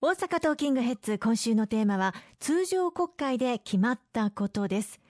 大阪トーキングヘッズ今週のテーマは通常国会で決まったことです。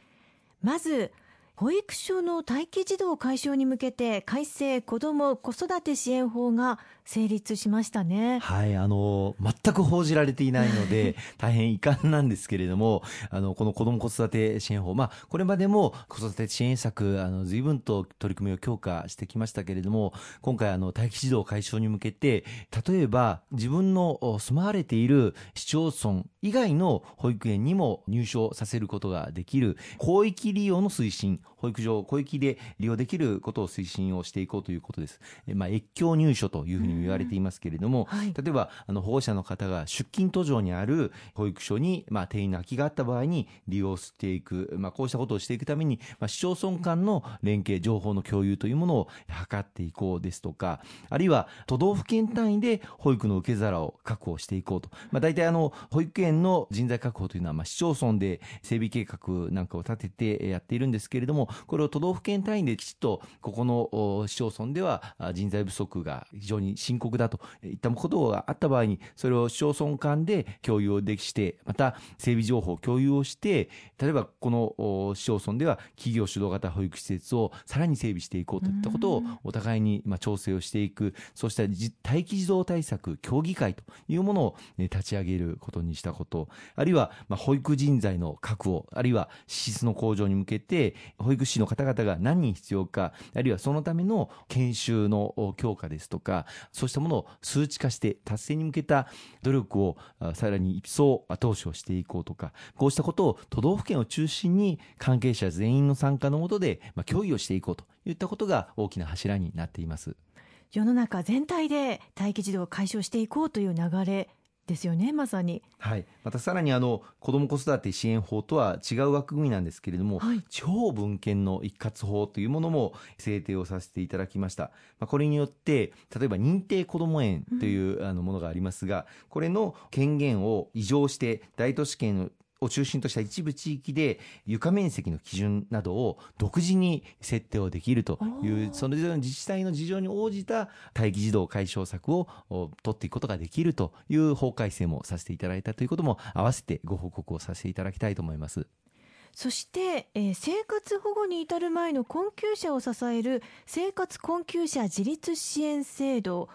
まず保育所の待機児童解消に向けて改正子ども子育て支援法が成立しましたね。はい、あの、全く報じられていないので、大変遺憾なんですけれども、あの、この子ども子育て支援法、まあ、これまでも子育て支援策、あの、随分と取り組みを強化してきましたけれども、今回、あの、待機児童解消に向けて、例えば、自分の住まわれている市町村以外の保育園にも入所させることができる、広域利用の推進、保育所、広域で利用できることを推進をしていこうということです。えまあ、越境入所というふうに言われていますけれども、はい、例えば、あの、保護者の方が出勤途上にある保育所に、まあ、定員の空きがあった場合に利用していく、まあ、こうしたことをしていくために、まあ、市町村間の連携、情報の共有というものを図っていこうですとか、あるいは都道府県単位で保育の受け皿を確保していこうと。まあ、大体あの、保育園の人材確保というのは、まあ、市町村で整備計画なんかを立ててやっているんですけれども、これを都道府県単位できちっとここの市町村では人材不足が非常に深刻だといったことがあった場合にそれを市町村間で共有をできしてまた整備情報を共有をして例えばこの市町村では企業主導型保育施設をさらに整備していこうといったことをお互いにま調整をしていくそうした待機児童対策協議会というものを立ち上げることにしたことあるいはま保育人材の確保あるいは資質の向上に向けて保育士の方々が何人必要か、あるいはそのための研修の強化ですとか、そうしたものを数値化して達成に向けた努力をさらに一層後押しをしていこうとか、こうしたことを都道府県を中心に関係者全員の参加のもとで、まあ、協議をしていこうといったことが大きな柱になっています。世の中全体で待機児童を解消していこうという流れですよねまさに、はい、またさらにあの子ども子育て支援法とは違う枠組みなんですけれども、はい、地方分権の一括法というものも制定をさせていただきました、まあ、これによって例えば認定こども園という、あのものがありますがこれの権限を移譲して大都市圏を中心とした一部地域で床面積の基準などを独自に設定をできるというその自治体の事情に応じた待機児童解消策を取っていくことができるという法改正もさせていただいたということも合わせてご報告をさせていただきたいと思います。そして、えー、生活保護に至る前の困窮者を支える生活困窮者自立支援制度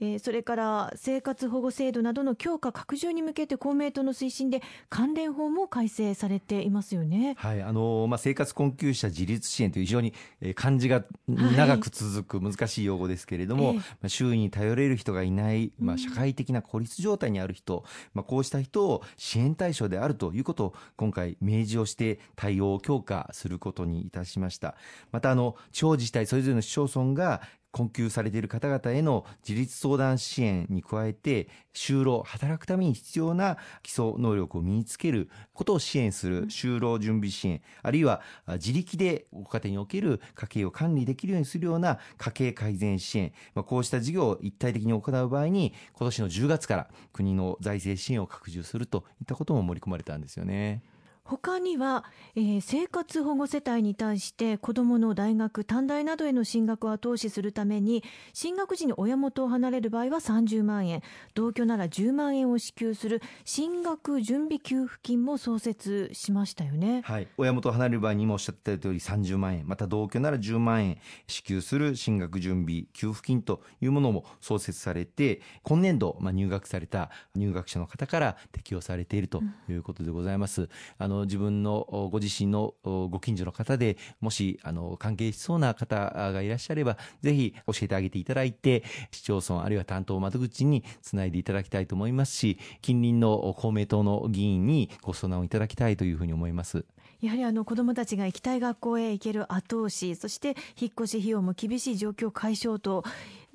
えー、それから生活保護制度などの強化拡充に向けて公明党の推進で関連法も改正されていますよね。はい、あのまあ生活困窮者自立支援という非常に漢字が長く続く難しい用語ですけれども、はい、まあ周囲に頼れる人がいない、まあ社会的な孤立状態にある人、うん、まあこうした人を支援対象であるということを今回明示をして対応を強化することにいたしました。またあの地方自治体それぞれの市町村が困窮されている方々への自立相談支援に加えて、就労、働くために必要な基礎能力を身につけることを支援する就労準備支援、あるいは自力でご家庭における家計を管理できるようにするような家計改善支援、まあ、こうした事業を一体的に行う場合に、今年の10月から国の財政支援を拡充するといったことも盛り込まれたんですよね。他には、えー、生活保護世帯に対して子どもの大学短大などへの進学を後押しするために進学時に親元を離れる場合は30万円同居なら10万円を支給する進学準備給付金も創設しましたよね、はい、親元を離れる場合にもおっしゃった通り30万円また同居なら10万円支給する進学準備給付金というものも創設されて今年度、まあ、入学された入学者の方から適用されているということでございます。うん、あのの自分のご自身のご近所の方でもしあの関係しそうな方がいらっしゃればぜひ教えてあげていただいて市町村あるいは担当窓口につないでいただきたいと思いますし近隣の公明党の議員にご相談をいただきたいというふうに思います。やはりあの子どもたちが行きたい学校へ行ける後押しそして引っ越し費用も厳しい状況解消と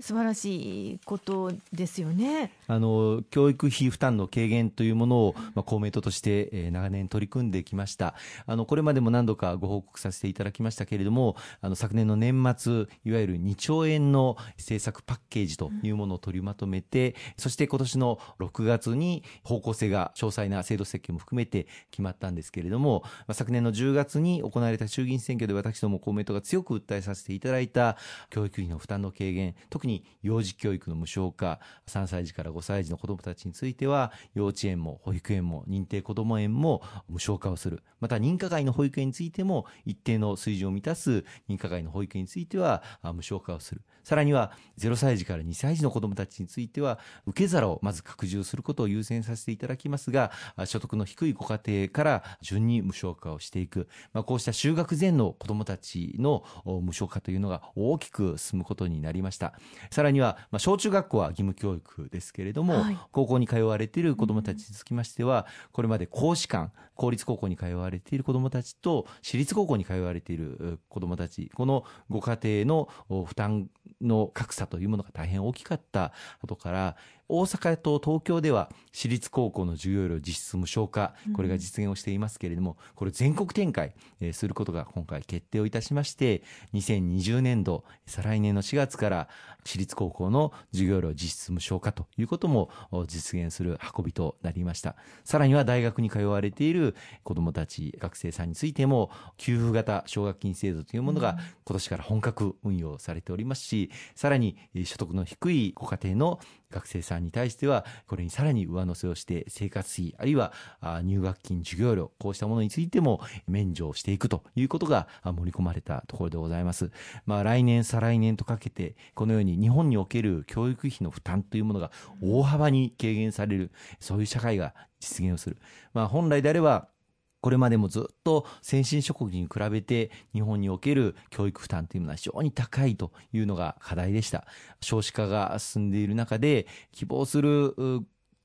素晴らしいことですよね。あの教育費負担の軽減というものを、まあ、公明党として、えー、長年取り組んできました。あのこれまでも何度かご報告させていただきましたけれどもあの昨年の年末いわゆる2兆円の政策パッケージというものを取りまとめて、うん、そして今年の6月に方向性が詳細な制度設計も含めて決まったんですけれども、まあ、昨年の10月に行われた衆議院選挙で私ども公明党が強く訴えさせていただいた教育費の負担の軽減特にに幼児教育の無償化、3歳児から5歳児の子どもたちについては、幼稚園も保育園も認定こども園も無償化をする。また認可外の保育園についても一定の水準を満たす認可外の保育園については無償化をする。さらには0歳児から2歳児の子どもたちについては受け皿をまず拡充することを優先させていただきますが、所得の低いご家庭から順に無償化をしていく。まあ、こうした就学前の子どもたちの無償化というのが大きく進むことになりました。さらには、まあ、小中学校は義務教育ですけれども、はい、高校に通われている子どもたちにつきましては、これまで公私間、公立高校に通われている子どもたちと私立高校に通われている子どもたち、このご家庭の負担の格差というものが大変大きかったことから、大阪と東京では私立高校の授業料実質無償化、これが実現をしていますけれども、これ全国展開することが今回決定をいたしまして、2020年度、再来年の4月から私立高校の授業料実質無償化ということも実現する運びとなりました。さらには大学に通われている子どもたち、学生さんについても、給付型奨学金制度というものが今年から本格運用されておりますし、さらに所得の低いご家庭の学生さんに対しては、これにさらに上乗せをして、生活費、あるいは入学金、授業料、こうしたものについても免除をしていくということが盛り込まれたところでございます。まあ、来年、再来年とかけて、このように日本における教育費の負担というものが大幅に軽減される、そういう社会が実現をする。まあ、本来であれば、これまでもずっと先進諸国に比べて日本における教育負担というのは非常に高いというのが課題でした。少子化が進んでいる中で希望する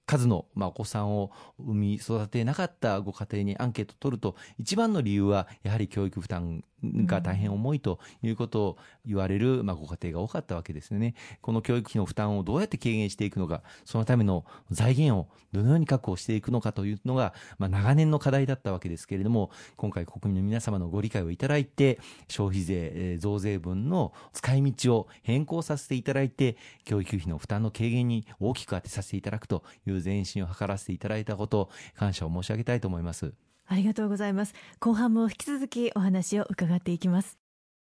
数の、まあ、お子さんを産み育てなかったご家庭にアンケートを取ると一番の理由はやはり教育負担が大変重いということを言われる、まあ、ご家庭が多かったわけですね。この教育費の負担をどうやって軽減していくのか、そのための財源をどのように確保していくのかというのが、まあ、長年の課題だったわけですけれども、今回国民の皆様のご理解をいただいて、消費税増税分の使い道を変更させていただいて、教育費の負担の軽減に大きく当てさせていただくという前進を図らせていただいたこと、感謝を申し上げたいと思います。ありがとうございます。後半も引き続きお話を伺っていきます。